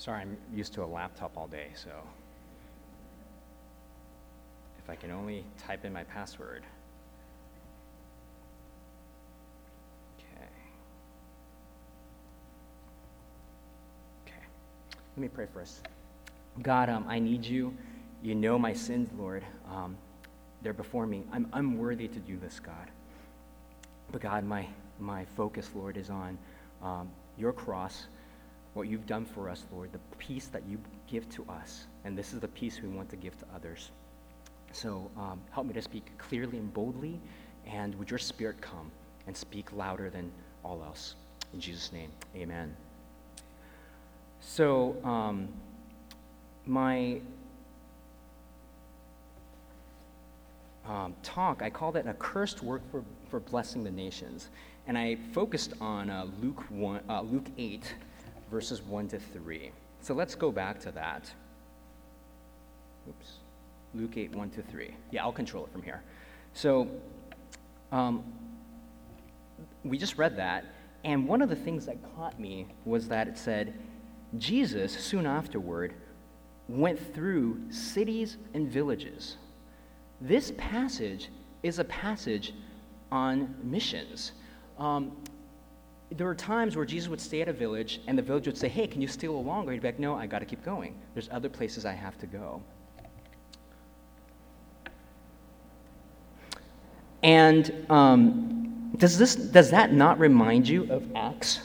Sorry, I'm used to a laptop all day, so if I can only type in my password. Okay. Okay. Let me pray us. God, um, I need you. You know my sins, Lord. Um, they're before me. I'm unworthy to do this, God. But God, my, my focus, Lord, is on um, your cross what you've done for us, Lord, the peace that you give to us. And this is the peace we want to give to others. So um, help me to speak clearly and boldly, and would your spirit come and speak louder than all else. In Jesus' name, amen. So, um, my um, talk, I called it a cursed work for, for blessing the nations. And I focused on uh, Luke, 1, uh, Luke 8, verses 1 to 3. So let's go back to that. Oops. Luke 8, 1 to 3. Yeah, I'll control it from here. So um, we just read that, and one of the things that caught me was that it said, Jesus, soon afterward, went through cities and villages. This passage is a passage on missions. Um, there were times where Jesus would stay at a village and the village would say, Hey, can you stay a little longer? He'd be like, No, I got to keep going. There's other places I have to go. And um, does, this, does that not remind you of Acts?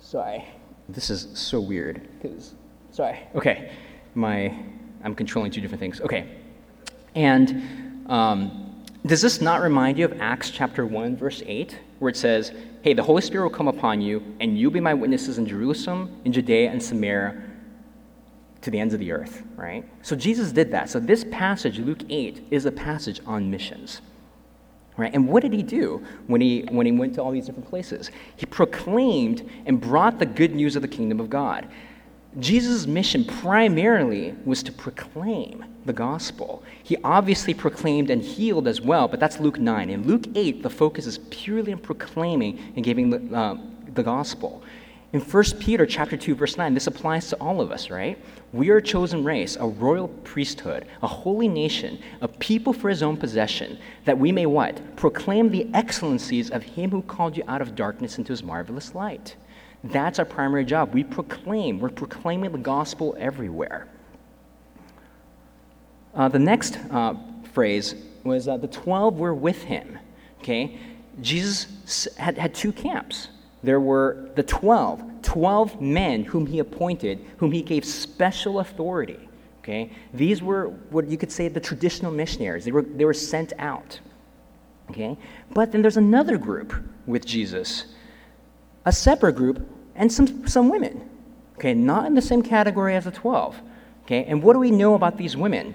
Sorry, this is so weird. Cause, sorry, okay, my, I'm controlling two different things. Okay, and um, does this not remind you of Acts chapter 1, verse 8, where it says, Hey, the Holy Spirit will come upon you, and you'll be my witnesses in Jerusalem, in Judea, and Samaria, to the ends of the earth, right? So Jesus did that. So this passage, Luke 8, is a passage on missions. Right? And what did he do when he, when he went to all these different places? He proclaimed and brought the good news of the kingdom of God. Jesus' mission primarily was to proclaim the gospel. He obviously proclaimed and healed as well, but that's Luke 9. In Luke 8, the focus is purely on proclaiming and giving the, uh, the gospel. In 1 Peter chapter 2 verse 9 this applies to all of us, right? We are a chosen race, a royal priesthood, a holy nation, a people for his own possession, that we may what? Proclaim the excellencies of him who called you out of darkness into his marvelous light. That's our primary job. We proclaim, we're proclaiming the gospel everywhere. Uh, the next uh, phrase was uh, the 12 were with him. Okay? Jesus had, had two camps. There were the 12, 12 men whom he appointed, whom he gave special authority. Okay? These were what you could say the traditional missionaries. They were, they were sent out. Okay? But then there's another group with Jesus, a separate group, and some, some women. Okay? Not in the same category as the 12. Okay? And what do we know about these women?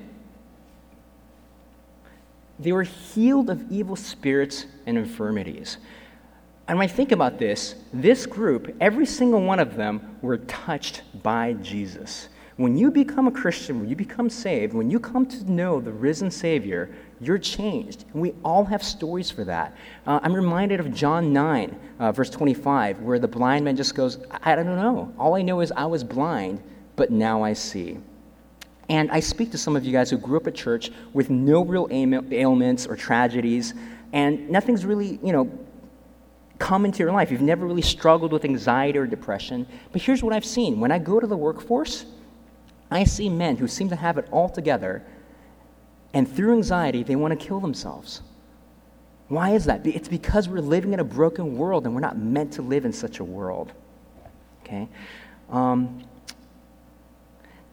They were healed of evil spirits and infirmities. And when I think about this, this group, every single one of them were touched by Jesus. When you become a Christian, when you become saved, when you come to know the risen Savior, you're changed. And we all have stories for that. Uh, I'm reminded of John 9, uh, verse 25, where the blind man just goes, I don't know. All I know is I was blind, but now I see. And I speak to some of you guys who grew up at church with no real ailments or tragedies, and nothing's really, you know, come into your life. You've never really struggled with anxiety or depression. But here's what I've seen when I go to the workforce, I see men who seem to have it all together, and through anxiety, they want to kill themselves. Why is that? It's because we're living in a broken world and we're not meant to live in such a world. Okay? Um,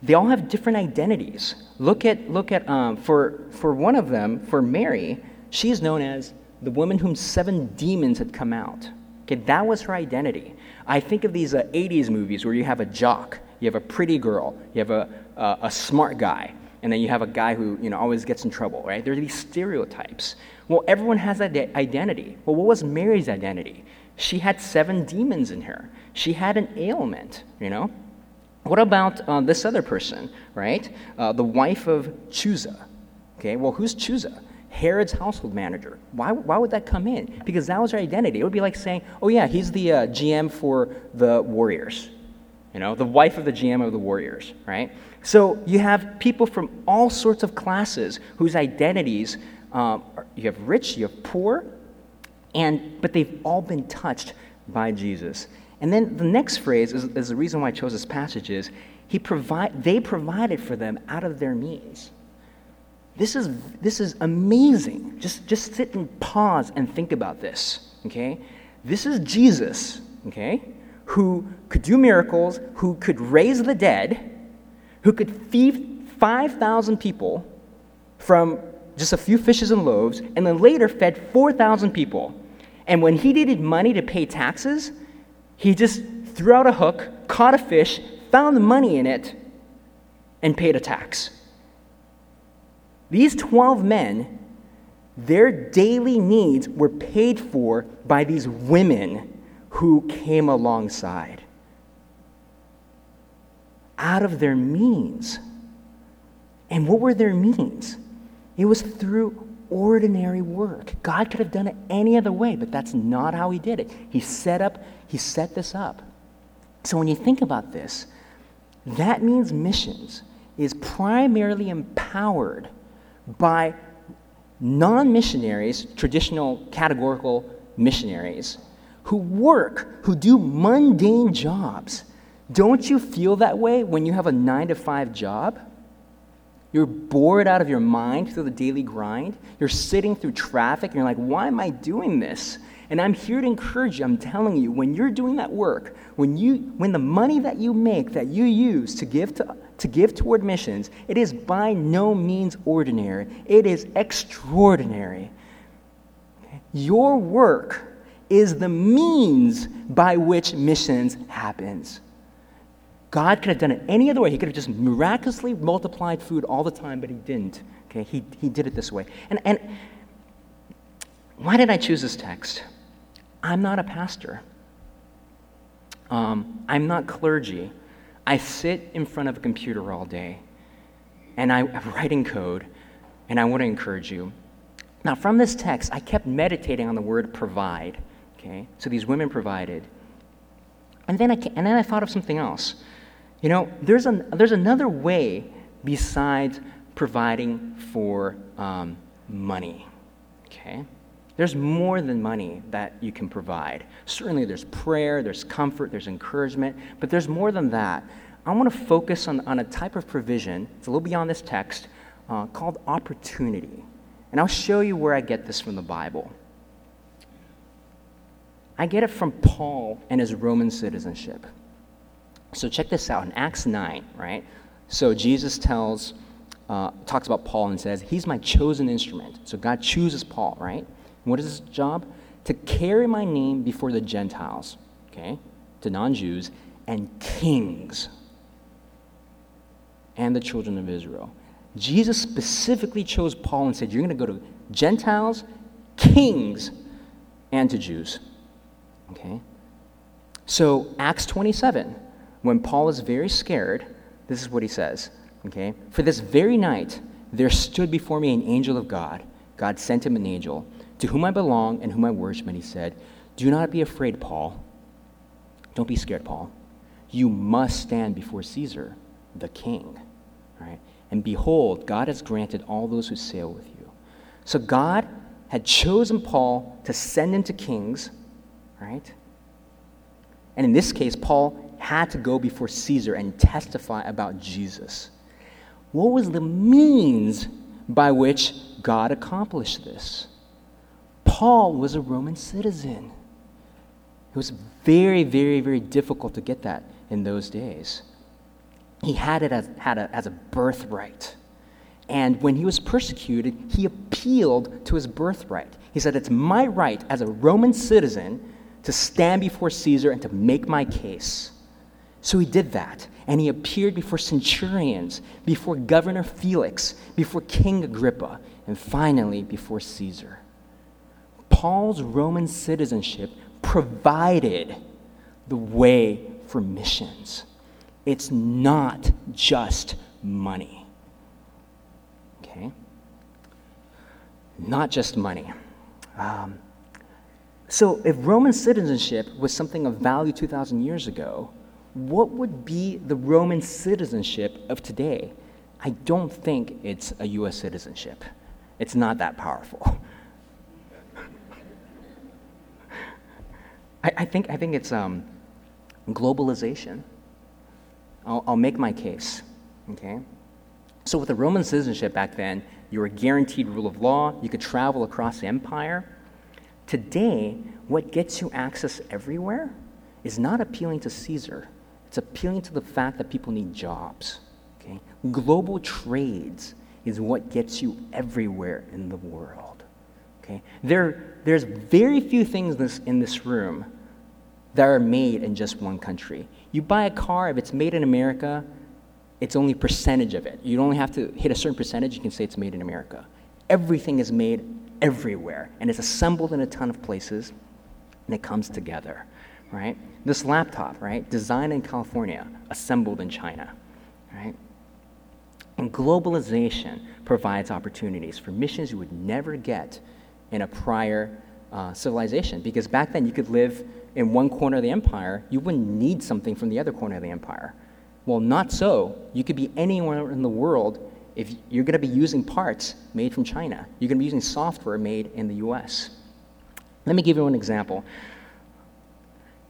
they all have different identities. Look at, look at um, for, for one of them, for Mary, she is known as the woman whom seven demons had come out. Okay, that was her identity. I think of these uh, 80s movies where you have a jock, you have a pretty girl, you have a, uh, a smart guy, and then you have a guy who you know, always gets in trouble, right? There are these stereotypes. Well, everyone has that identity. Well, what was Mary's identity? She had seven demons in her. She had an ailment, you know? What about uh, this other person, right? Uh, the wife of Chuza. Okay, well, who's Chuza? Herod's household manager. Why, why would that come in? Because that was her identity. It would be like saying, oh, yeah, he's the uh, GM for the Warriors. you know, the wife of the GM of the Warriors, right? So you have people from all sorts of classes whose identities um, you have rich, you have poor, and but they've all been touched by Jesus. And then the next phrase is, is the reason why I chose this passage is he provide, they provided for them out of their means. This is, this is amazing. Just, just sit and pause and think about this, okay? This is Jesus, okay, who could do miracles, who could raise the dead, who could feed 5,000 people from just a few fishes and loaves, and then later fed 4,000 people. And when he needed money to pay taxes, he just threw out a hook, caught a fish, found the money in it, and paid a tax. These 12 men, their daily needs were paid for by these women who came alongside out of their means. And what were their means? It was through ordinary work. God could have done it any other way, but that's not how he did it. He set up, he set this up. So when you think about this, that means missions is primarily empowered by non-missionaries, traditional categorical missionaries who work, who do mundane jobs. Don't you feel that way when you have a 9 to 5 job? You're bored out of your mind through the daily grind. You're sitting through traffic and you're like, why am I doing this? And I'm here to encourage you. I'm telling you, when you're doing that work, when, you, when the money that you make, that you use to give, to, to give toward missions, it is by no means ordinary. It is extraordinary. Your work is the means by which missions happens. God could have done it any other way. He could have just miraculously multiplied food all the time, but he didn't. Okay, he, he did it this way. And, and why did I choose this text? I'm not a pastor. Um, I'm not clergy. I sit in front of a computer all day and I, I'm writing code, and I want to encourage you. Now, from this text, I kept meditating on the word provide. Okay, so these women provided. And then I, and then I thought of something else. You know, there's, an, there's another way besides providing for um, money. Okay? There's more than money that you can provide. Certainly, there's prayer, there's comfort, there's encouragement, but there's more than that. I want to focus on, on a type of provision, it's a little beyond this text, uh, called opportunity. And I'll show you where I get this from the Bible. I get it from Paul and his Roman citizenship. So check this out in Acts 9, right? So Jesus tells, uh, talks about Paul and says, He's my chosen instrument. So God chooses Paul, right? And what is his job? To carry my name before the Gentiles, okay, to non Jews, and kings, and the children of Israel. Jesus specifically chose Paul and said, You're going to go to Gentiles, kings, and to Jews. Okay? So, Acts 27 when Paul is very scared, this is what he says. Okay? For this very night, there stood before me an angel of God. God sent him an angel, to whom I belong and whom I worship. And he said, Do not be afraid, Paul. Don't be scared, Paul. You must stand before Caesar, the king. Right? And behold, God has granted all those who sail with you. So God had chosen Paul to send him to kings, right? And in this case, Paul had to go before Caesar and testify about Jesus. What was the means by which God accomplished this? Paul was a Roman citizen. It was very, very, very difficult to get that in those days. He had it as, had a, as a birthright. And when he was persecuted, he appealed to his birthright. He said, It's my right as a Roman citizen to stand before Caesar and to make my case. So he did that, and he appeared before centurions, before Governor Felix, before King Agrippa, and finally before Caesar. Paul's Roman citizenship provided the way for missions. It's not just money. Okay? Not just money. Um, so, if Roman citizenship was something of value 2,000 years ago, what would be the Roman citizenship of today? I don't think it's a US citizenship. It's not that powerful. I, I, think, I think it's um, globalization. I'll, I'll make my case, okay? So, with the Roman citizenship back then, you were guaranteed rule of law, you could travel across the empire. Today, what gets you access everywhere is not appealing to Caesar, it's appealing to the fact that people need jobs. Okay? Global trades is what gets you everywhere in the world. Okay? There, there's very few things this, in this room that are made in just one country. You buy a car, if it's made in America, it's only percentage of it. You only have to hit a certain percentage, you can say it's made in America. Everything is made everywhere, and it's assembled in a ton of places, and it comes together, right? This laptop, right, designed in California, assembled in China, right? And globalization provides opportunities for missions you would never get in a prior uh, civilization, because back then you could live in one corner of the empire, you wouldn't need something from the other corner of the empire. Well, not so. You could be anywhere in the world if you're going to be using parts made from China. You're going to be using software made in the US. Let me give you an example.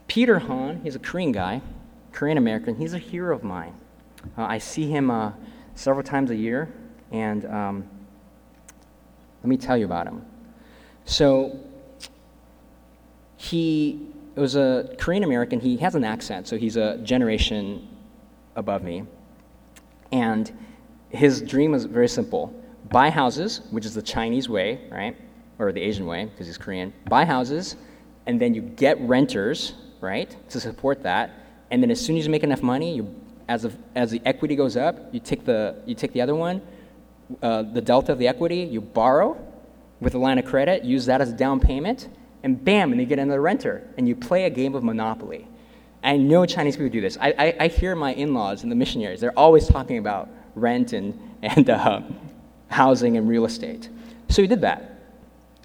Peter Han, he's a Korean guy, Korean American. He's a hero of mine. Uh, I see him uh, several times a year, and um, let me tell you about him. So, he was a Korean American. He has an accent, so he's a generation above me. And his dream was very simple buy houses, which is the Chinese way, right? Or the Asian way, because he's Korean. Buy houses, and then you get renters, right, to support that. And then as soon as you make enough money, you, as, of, as the equity goes up, you take the, you take the other one, uh, the delta of the equity, you borrow with a line of credit, use that as a down payment, and bam, and you get another renter, and you play a game of Monopoly. I know Chinese people do this. I, I, I hear my in laws and the missionaries, they're always talking about rent and, and uh, housing and real estate. So he did that.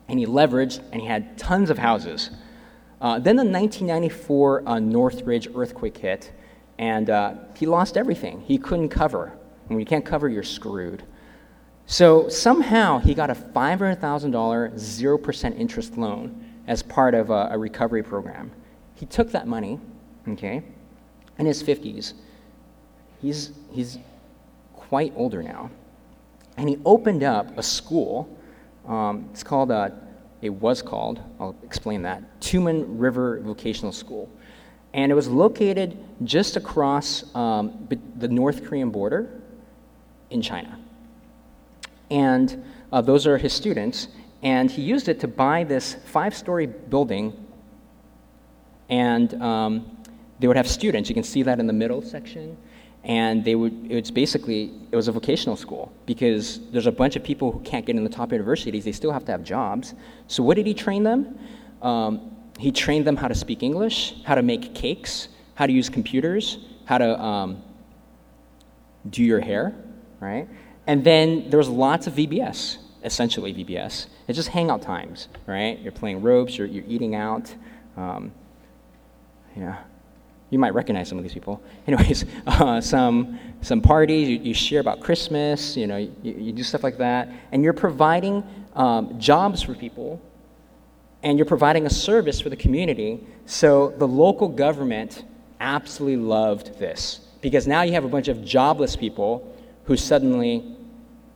And he leveraged, and he had tons of houses. Uh, then the 1994 uh, Northridge earthquake hit, and uh, he lost everything. He couldn't cover. And when you can't cover, you're screwed. So somehow he got a $500,000 0% interest loan as part of a, a recovery program. He took that money okay, in his 50s. He's, he's quite older now. And he opened up a school. Um, it's called, uh, it was called, I'll explain that, Tumen River Vocational School. And it was located just across um, the North Korean border in China. And uh, those are his students. And he used it to buy this five story building and um, they would have students. You can see that in the middle section. And they would, it's basically, it was a vocational school because there's a bunch of people who can't get in the top universities. They still have to have jobs. So, what did he train them? Um, he trained them how to speak English, how to make cakes, how to use computers, how to um, do your hair, right? And then there was lots of VBS, essentially VBS. It's just hangout times, right? You're playing ropes, you're, you're eating out. Um, yeah you might recognize some of these people. Anyways, uh, some, some parties, you, you, share about Christmas, you know, you, you, do stuff like that, and you're providing um, jobs for people, and you're providing a service for the community. So the local government absolutely loved this because now you have a bunch of jobless people who suddenly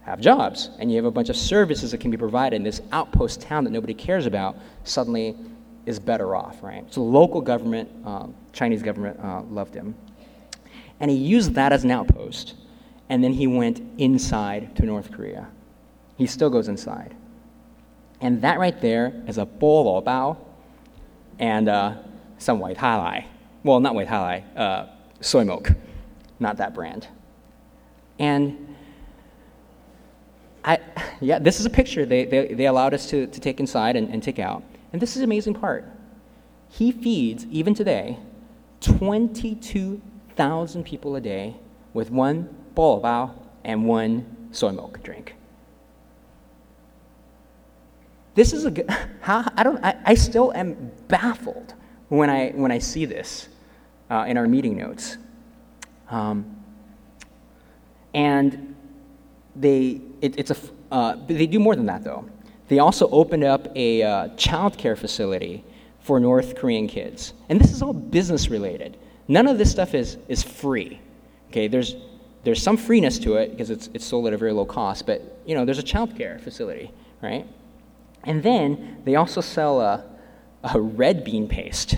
have jobs, and you have a bunch of services that can be provided in this outpost town that nobody cares about. Suddenly, is better off, right? So the local government, um, Chinese government, uh, loved him. And he used that as an outpost. And then he went inside to North Korea. He still goes inside. And that right there is a bolo bao and uh, some white halai. Well, not white halai, uh, soy milk, not that brand. And I, yeah, this is a picture they, they, they allowed us to, to take inside and, and take out. And this is the amazing part. He feeds, even today, 22,000 people a day with one bowl of bao and one soy milk drink. This is a how I don't I, I still am baffled when I when I see this. uh, in our meeting notes. Um, and they, it, it's a, uh, they do more than that, though. They also opened up a uh, child care facility for North Korean kids. And this is all business related. None of this stuff is, is free. Okay, there's, there's some freeness to it because it's, it's sold at a very low cost, but you know, there's a child care facility, right? And then they also sell a, a red bean paste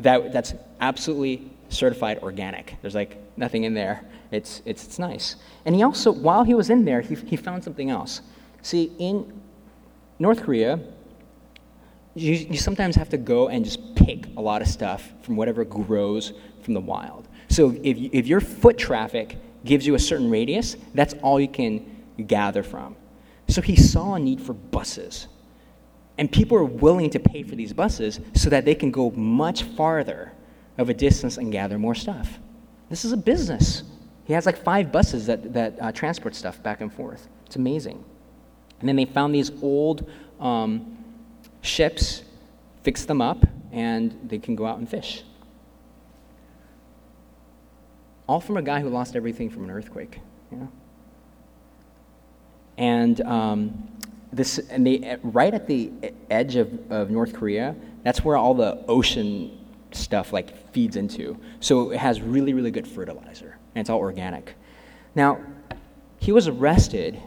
that, that's absolutely certified organic. There's like nothing in there. It's, it's, it's nice. And he also, while he was in there, he, he found something else. See, in North Korea, you, you sometimes have to go and just pick a lot of stuff from whatever grows from the wild. So if, if your foot traffic gives you a certain radius, that's all you can gather from. So he saw a need for buses. And people are willing to pay for these buses so that they can go much farther of a distance and gather more stuff. This is a business. He has like five buses that, that uh, transport stuff back and forth. It's amazing. And then they found these old um, ships, fixed them up, and they can go out and fish. All from a guy who lost everything from an earthquake. You know? And um, this, and they, right at the edge of, of North Korea, that's where all the ocean stuff like feeds into. So it has really, really good fertilizer, and it's all organic. Now, he was arrested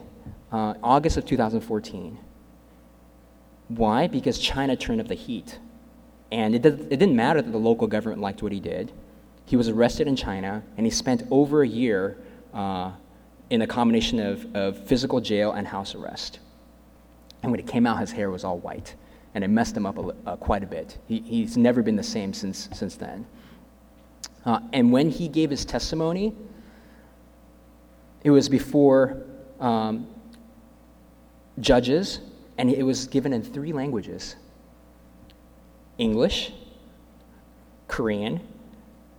uh, August of 2014. Why? Because China turned up the heat. And it, did, it didn't matter that the local government liked what he did. He was arrested in China, and he spent over a year uh, in a combination of, of physical jail and house arrest. And when he came out, his hair was all white and it messed him up a, uh, quite a bit. He, he's never been the same since, since then. Uh, and when he gave his testimony, it was before um, judges, and it was given in three languages English, Korean,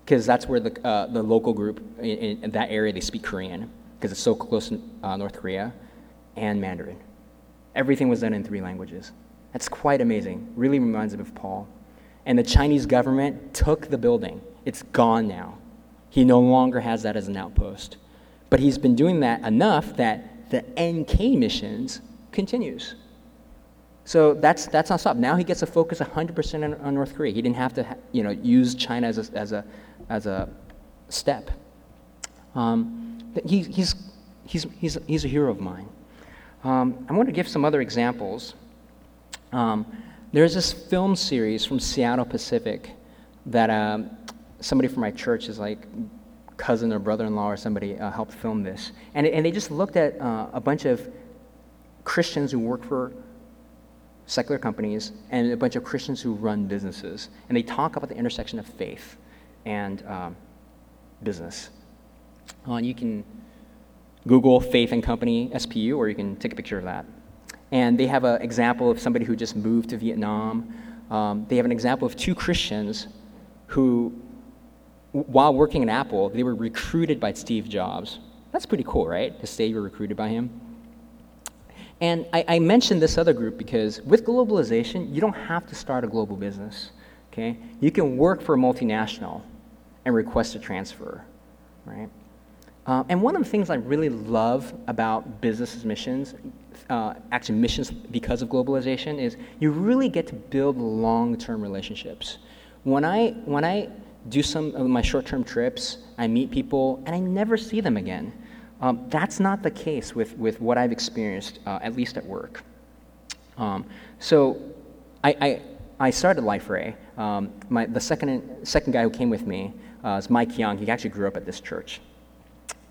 because that's where the, uh, the local group in, in, that area they speak Korean, because it's so close to uh, North Korea, and Mandarin. Everything was done in three languages. That's quite amazing. Really reminds me of Paul. And the Chinese government took the building. It's gone now. He no longer has that as an outpost. But he's been doing that enough that the NK missions continues. So that's, that's not stopped. Now he gets to focus 100% on, on North Korea. He didn't have to you know, use China as a, as a, as a step. Um, he, he's, he's, he's, he's a hero of mine. Um, I want to give some other examples. Um, there's this film series from Seattle Pacific that um, somebody from my church is like cousin or brother-in-law or somebody uh, helped film this, and, and they just looked at uh, a bunch of Christians who work for secular companies and a bunch of Christians who run businesses, and they talk about the intersection of faith and um, business. Uh, you can Google Faith and Company SPU, or you can take a picture of that. And they have an example of somebody who just moved to Vietnam. Um, they have an example of two Christians who, while working at Apple, they were recruited by Steve Jobs. That's pretty cool, right? To say you were recruited by him. And I, I mentioned this other group because with globalization, you don't have to start a global business. Okay? You can work for a multinational and request a transfer, right? Uh, and one of the things I really love about business missions, uh, actually missions because of globalization, is you really get to build long-term relationships. When I when I do some of my short-term trips, I meet people and I never see them again. Um, that's not the case with, with what I've experienced, uh, at least at work. Um, so I, I, I started Liferay. Um, my, the second, second guy who came with me uh, is Mike Young. He actually grew up at this church.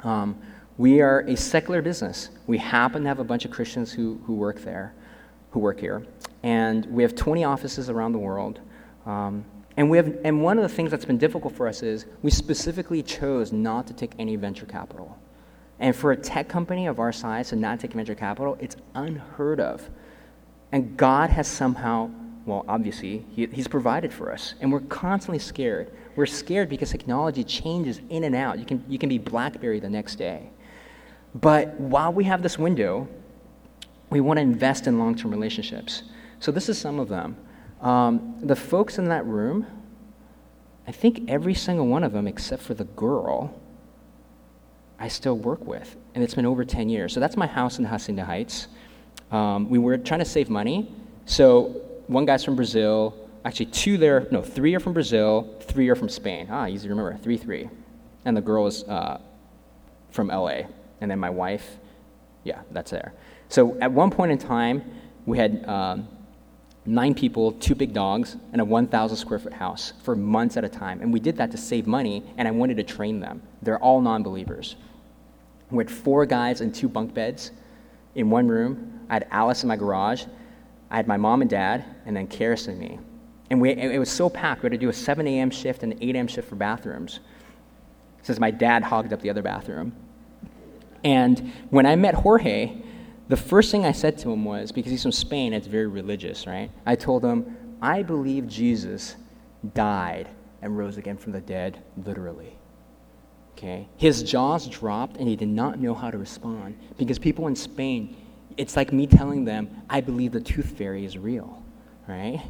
Um, we are a secular business. We happen to have a bunch of Christians who, who work there, who work here. And we have 20 offices around the world. Um, and, we have, and one of the things that's been difficult for us is we specifically chose not to take any venture capital. And for a tech company of our size to not take venture capital, it's unheard of. And God has somehow, well, obviously, he, He's provided for us. And we're constantly scared. We're scared because technology changes in and out. You can, you can be Blackberry the next day. But while we have this window, we want to invest in long term relationships. So this is some of them. Um, the folks in that room, I think every single one of them, except for the girl, I still work with. And it's been over 10 years. So that's my house in Hacienda Heights. Um, we were trying to save money. So one guy's from Brazil. Actually, two there, no, three are from Brazil, three are from Spain. Ah, easy to remember, 3 3. And the girl is uh, from LA. And then my wife, yeah, that's there. So at one point in time, we had um, nine people, two big dogs, and a 1,000 square foot house for months at a time. And we did that to save money, and I wanted to train them. They're all non believers. We had four guys in two bunk beds in one room. I had Alice in my garage. I had my mom and dad, and then Karis and me. And we, it was so packed, we had to do a 7 a.m. shift and an 8 a.m. shift for bathrooms, since my dad hogged up the other bathroom. And when I met Jorge, the first thing I said to him was, because he's from Spain, it's very religious, right? I told him, I believe Jesus died and rose again from the dead, literally. Okay? His jaws dropped and he did not know how to respond because people in Spain, it's like me telling them, I believe the tooth fairy is real, right?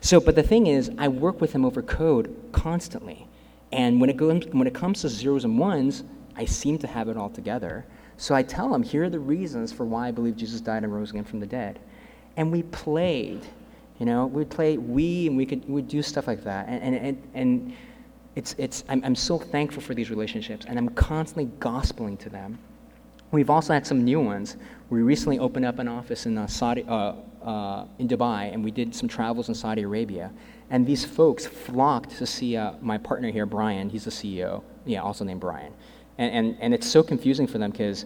So, but the thing is, I work with him over code constantly. And when it, goes, when it comes to zeros and ones, I seem to have it all together. So I tell him, here are the reasons for why I believe Jesus died and rose again from the dead. And we played, you know, we'd play we and we could we'd do stuff like that. And, and, and, and it's, it's, I'm, I'm so thankful for these relationships, and I'm constantly gospeling to them. We've also had some new ones. We recently opened up an office in, uh, Saudi, uh, uh, in Dubai, and we did some travels in Saudi Arabia. And these folks flocked to see uh, my partner here, Bryan. He's the CEO, yeah, also named Bryan. And, and, and it's so confusing for them because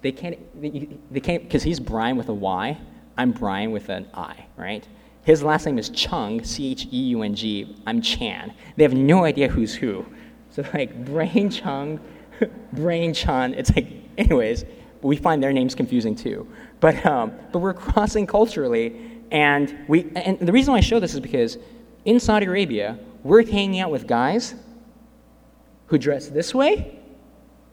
they can't, they, they can't, because he's Bryan with a Y, I'm Brian with an I, right? His last name is Chung, C H E U N G. I'm Chan. They have no idea who's who. So, like, Brain Chung, Brain Chan, it's like, anyways, we find their names confusing too. But, um, but we're crossing culturally, and, we, and the reason why I show this is because in Saudi Arabia, we're hanging out with guys who dress this way,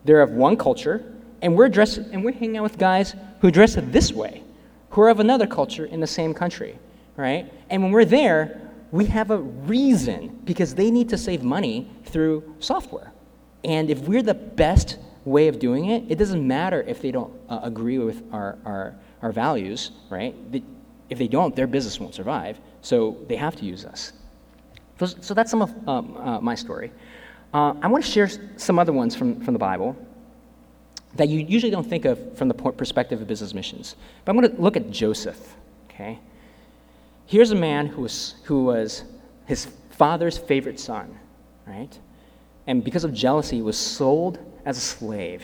they're of one culture, and we're, dressed, and we're hanging out with guys who dress this way, who are of another culture in the same country right? And when we're there, we have a reason because they need to save money through software. And if we're the best way of doing it, it doesn't matter if they don't uh, agree with our, our, our values, right? If they don't, their business won't survive. So they have to use us. So, that's some of um, uh, my story. Uh, I want to share some other ones from, from the Bible that you usually don't think of from the perspective of business missions. But I'm going to look at Joseph, okay? Here's a man who was, who was his father's favorite son, right? And because of jealousy, was sold as a slave.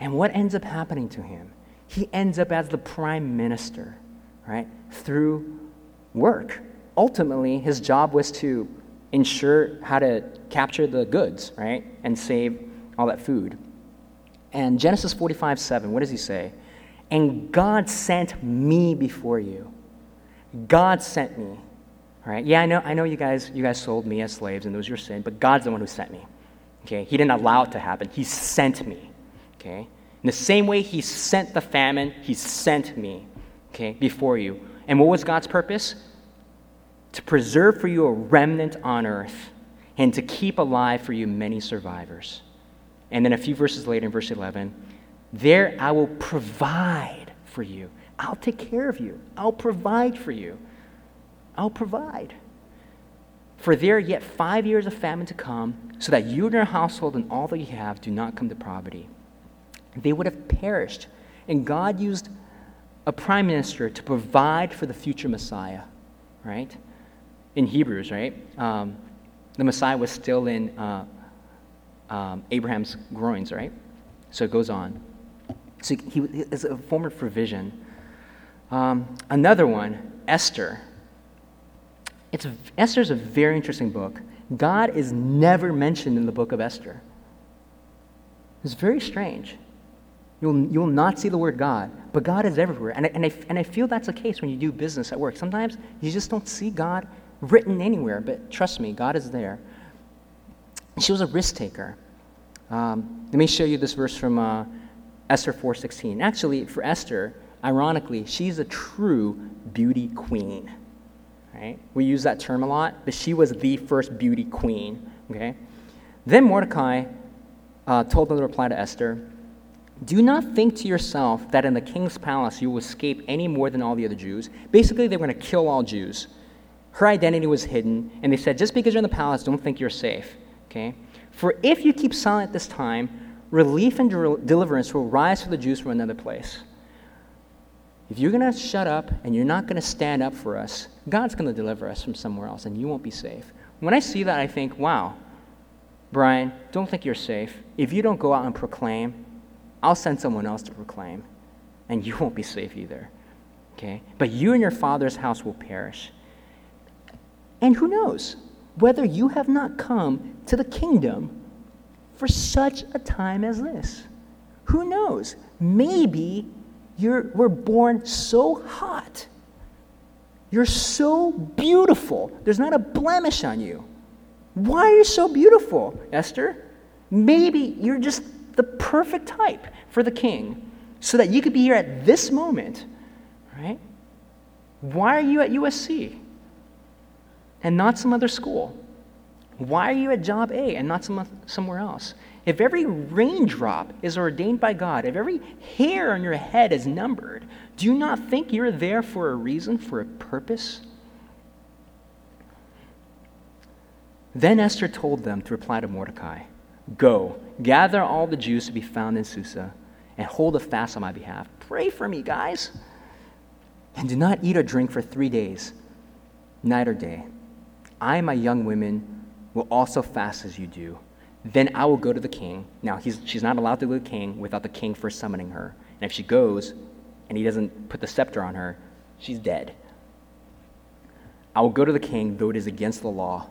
And what ends up happening to him? He ends up as the prime minister, right? Through work. Ultimately, his job was to ensure how to capture the goods, right? And save all that food. And Genesis 45 7, what does he say? And God sent me before you God sent me. All right? Yeah, I know, I know you guys, you guys sold me as slaves and it was your sin, but God's the one who sent me. Okay? He didn't allow it to happen. He sent me. Okay? In the same way he sent the famine, he sent me, okay, before you. And what was God's purpose? To preserve for you a remnant on earth and to keep alive for you many survivors. And then a few verses later in verse 11, there I will provide for you I'll take care of you. I'll provide for you. I'll provide. For there are yet five years of famine to come, so that you and your household and all that you have do not come to poverty. They would have perished. And God used a prime minister to provide for the future Messiah, right? In Hebrews, right? Um, the Messiah was still in uh, um, Abraham's groins, right? So it goes on. So he is a form of provision um, another one, Esther. It's, Esther is a very interesting book. God is never mentioned in the book of Esther. It's very strange. You'll, you'll not see the word God, but God is everywhere. And I, and, I, and I feel that's the case when you do business at work. Sometimes you just don't see God written anywhere, but trust me, God is there. She was a risk taker. Um, let me show you this verse from uh, Esther 4.16. Actually, for Esther, Ironically, she's a true beauty queen. right? We use that term a lot, but she was the first beauty queen, okay? Then Mordecai uh, told them to reply to Esther Do not think to yourself that in the king's palace you will escape any more than all the other Jews. Basically, they were going to kill all Jews. Her identity was hidden, and they said, Just because you're in the palace, don't think you're safe, okay? For if you keep silent this time, relief and deliverance will rise for the Jews from another place. If you're going to shut up and you're not going to stand up for us, God's going to deliver us from somewhere else, and you won't be safe. When I see that, I think, wow, Brian, don't think you're safe. If you don't go out and proclaim, I'll send someone else to proclaim, and you won't be safe either. Okay? But you and your father's house will perish. And who knows whether you have not come to the kingdom for such a time as this? Who knows? Maybe you're, we're born so hot. You're so beautiful. There's not a blemish on you. Why are you so beautiful, Esther? Maybe you're just the perfect type for the king so that you could be here at this moment, right? Why are you at USC and not some other school? Why are you at job A and not some, somewhere else? If every raindrop is ordained by God, if every hair on your head is numbered, do you not think you're there for a reason, for a purpose? Then Esther told them to reply to Mordecai Go, gather all the Jews to be found in Susa, and hold a fast on my behalf. Pray for me, guys. And do not eat or drink for three days, night or day. I and my young women will also fast as you do. Then I will go to the king. Now, she's not allowed to go to the king without the king first summoning her. And if she goes and he doesn't put the scepter on her, she's dead. I will go to the king, though it is against the law.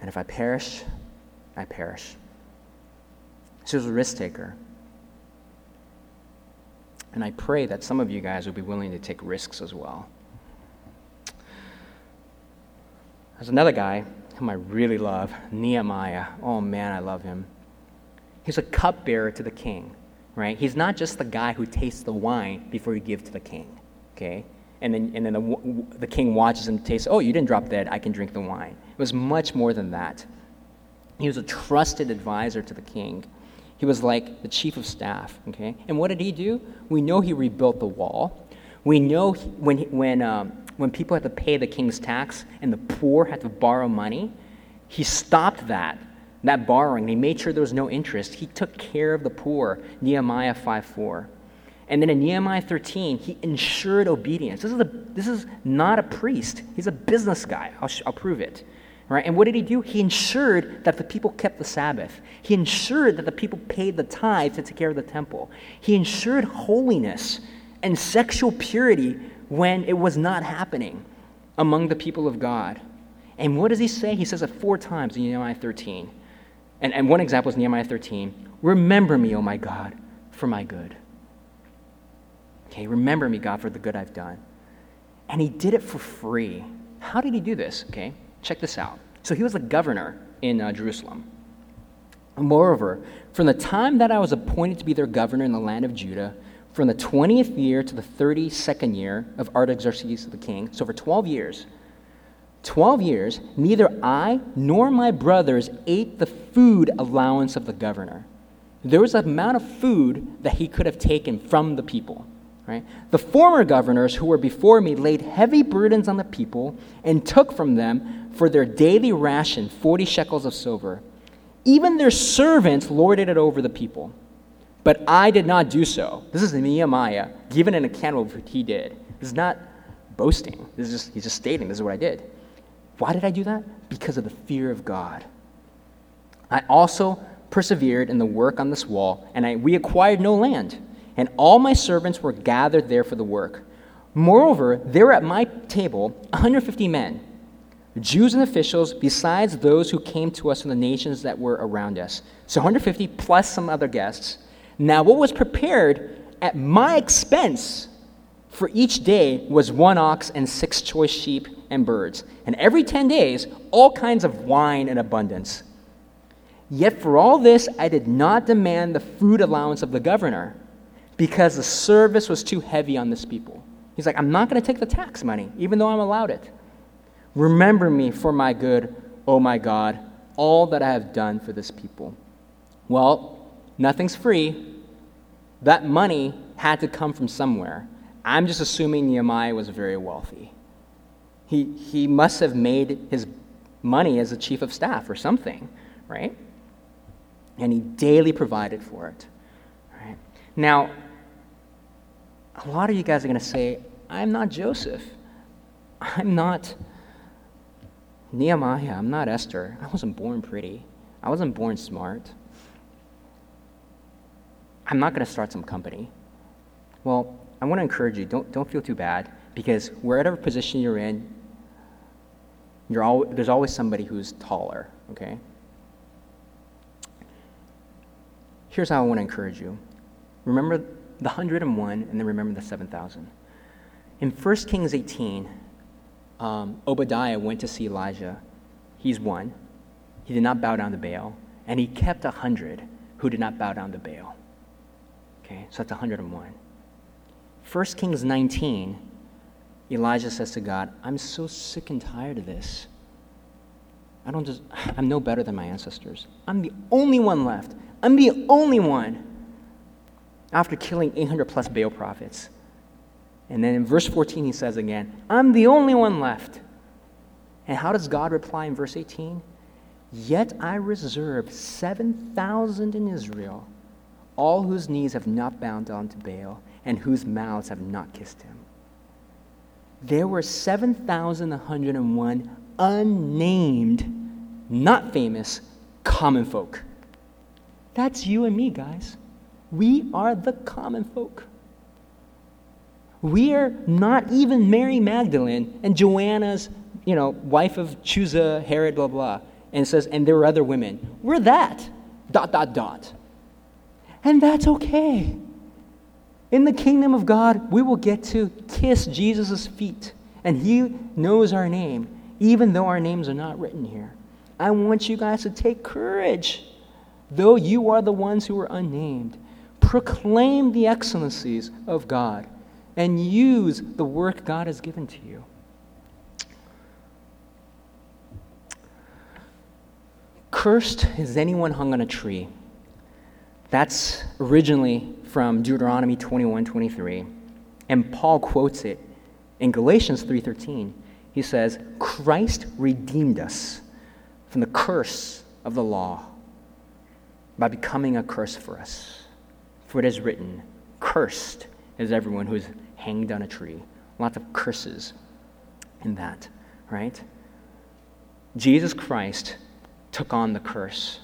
And if I perish, I perish. She was a risk taker. And I pray that some of you guys will be willing to take risks as well. There's another guy whom I really love, Nehemiah. Oh man, I love him. He's a cupbearer to the king, right? He's not just the guy who tastes the wine before you give to the king, okay? And then, and then the, the king watches him taste, oh, you didn't drop dead, I can drink the wine. It was much more than that. He was a trusted advisor to the king. He was like the chief of staff, okay? And what did he do? We know he rebuilt the wall. We know he, when, when um, when people had to pay the king's tax and the poor had to borrow money, he stopped that, that borrowing. He made sure there was no interest. He took care of the poor, Nehemiah 5 4. And then in Nehemiah 13, he ensured obedience. This is, a, this is not a priest, he's a business guy. I'll, I'll prove it. Right? And what did he do? He ensured that the people kept the Sabbath. He ensured that the people paid the tithe to take care of the temple. He ensured holiness and sexual purity when it was not happening among the people of God. And what does he say? He says it four times in Nehemiah 13. And, and one example is Nehemiah 13 Remember me, O my God, for my good. Okay, remember me, God, for the good I've done. And he did it for free. How did he do this? Okay, check this out. So he was a governor in uh, Jerusalem. Moreover, from the time that I was appointed to be their governor in the land of Judah, from the 20th year to the 32nd year of Artaxerxes the king, so for 12 years, 12 years, neither I nor my brothers ate the food allowance of the governor. There was an amount of food that he could have taken from the people. Right? The former governors who were before me laid heavy burdens on the people and took from them for their daily ration 40 shekels of silver. Even their servants lorded it over the people. But I did not do so. This is Nehemiah giving an account of what he did. This is not boasting. This is just, he's just stating, this is what I did. Why did I do that? Because of the fear of God. I also persevered in the work on this wall, and I, we acquired no land, and all my servants were gathered there for the work. Moreover, there were at my table 150 men, Jews and officials, besides those who came to us from the nations that were around us. So 150 plus some other guests. Now, what was prepared at my expense for each day was one ox and six choice sheep and birds, and every 10 days, all kinds of wine in abundance. Yet for all this, I did not demand the food allowance of the governor because the service was too heavy on this people. He's like, I'm not going to take the tax money, even though I'm allowed it. Remember me for my good, O my God, all that I have done for this people. Well, nothing's free. That money had to come from somewhere. I'm just assuming Nehemiah was very wealthy. He, he must have made his money as a chief of staff or something, right? And he daily provided for it. Right? Now, a lot of you guys are going to say, I'm not Joseph. I'm not Nehemiah. I'm not Esther. I wasn't born pretty. I wasn't born smart. I'm not going to start some company. Well, I want to encourage you don't, don't feel too bad because wherever position you're in, you're al- there's always somebody who's taller, okay? Here's how I want to encourage you remember the 101 and then remember the 7,000. In 1 Kings 18, um, Obadiah went to see Elijah. He's one. He did not bow down to Baal, and he kept a hundred who did not bow down to Baal. Okay, so that's 101. 1 Kings 19, Elijah says to God, I'm so sick and tired of this. I don't just, I'm no better than my ancestors. I'm the only one left. I'm the only one after killing 800 plus Baal prophets. And then in verse 14, he says again, I'm the only one left. And how does God reply in verse 18? Yet I reserve 7,000 in Israel, all whose knees have not bowed down to Baal, and whose mouths have not kissed him. There were 7,101 unnamed, not famous, common folk. That's you and me, guys. We are the common folk. We are not even Mary Magdalene and Joanna's, you know, wife of Chuza, Herod, blah, blah. And says, and there were other women. We're that. Dot, dot, dot. And that's okay. In the kingdom of God, we will get to kiss Jesus' feet. And he knows our name, even though our names are not written here. I want you guys to take courage, though you are the ones who are unnamed. Proclaim the excellencies of God and use the work God has given to you. Cursed is anyone hung on a tree. That's originally from Deuteronomy 21 23. And Paul quotes it in Galatians 3:13. He says, "Christ redeemed us from the curse of the law by becoming a curse for us. For it is written, cursed is everyone who is hanged on a tree. Lots of curses in that, right? Jesus Christ took on the curse,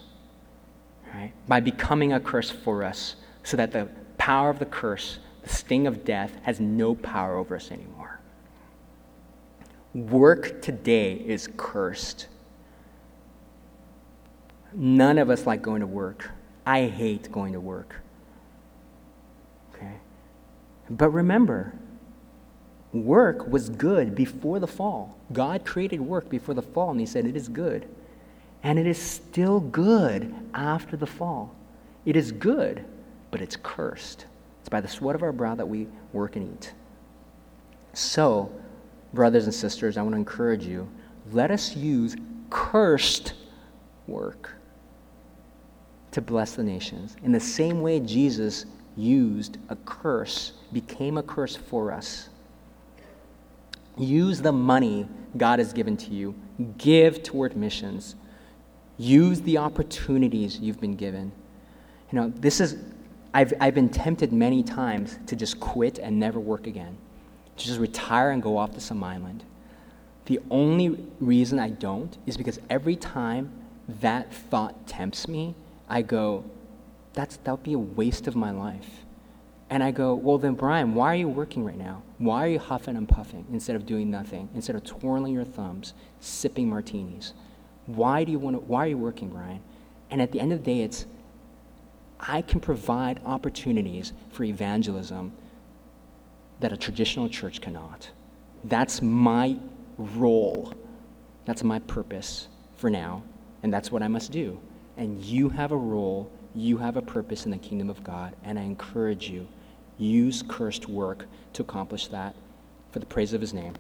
right? By becoming a curse for us, so that the power of the curse, the sting of death, has no power over us anymore. Work today is cursed. None of us like going to work. I hate going to work. Okay? But remember, work was good before the fall. God created work before the fall, and He said it is good. And it is still good after the fall. It is good, but it's cursed. It's by the sweat of our brow that we work and eat. So, brothers and sisters, I want to encourage you let us use cursed work to bless the nations in the same way Jesus used a curse, became a curse for us. Use the money God has given to you, give toward missions. Use the opportunities you've been given. You know, this is, I've, I've been tempted many times to just quit and never work again, to just retire and go off to some island. The only reason I don't is because every time that thought tempts me, I go, that's, that would be a waste of my life. And I go, well, then, Brian, why are you working right now? Why are you huffing and puffing instead of doing nothing, instead of twirling your thumbs, sipping martinis? Why do you want to, why are you working, Brian? And at the end of the day, it's, I can provide opportunities for evangelism that a traditional church cannot. That's my role. That's my purpose for now. And that's what I must do. And you have a role, you have a purpose in the kingdom of God. And I encourage you Use cursed work to accomplish that for the praise of his name.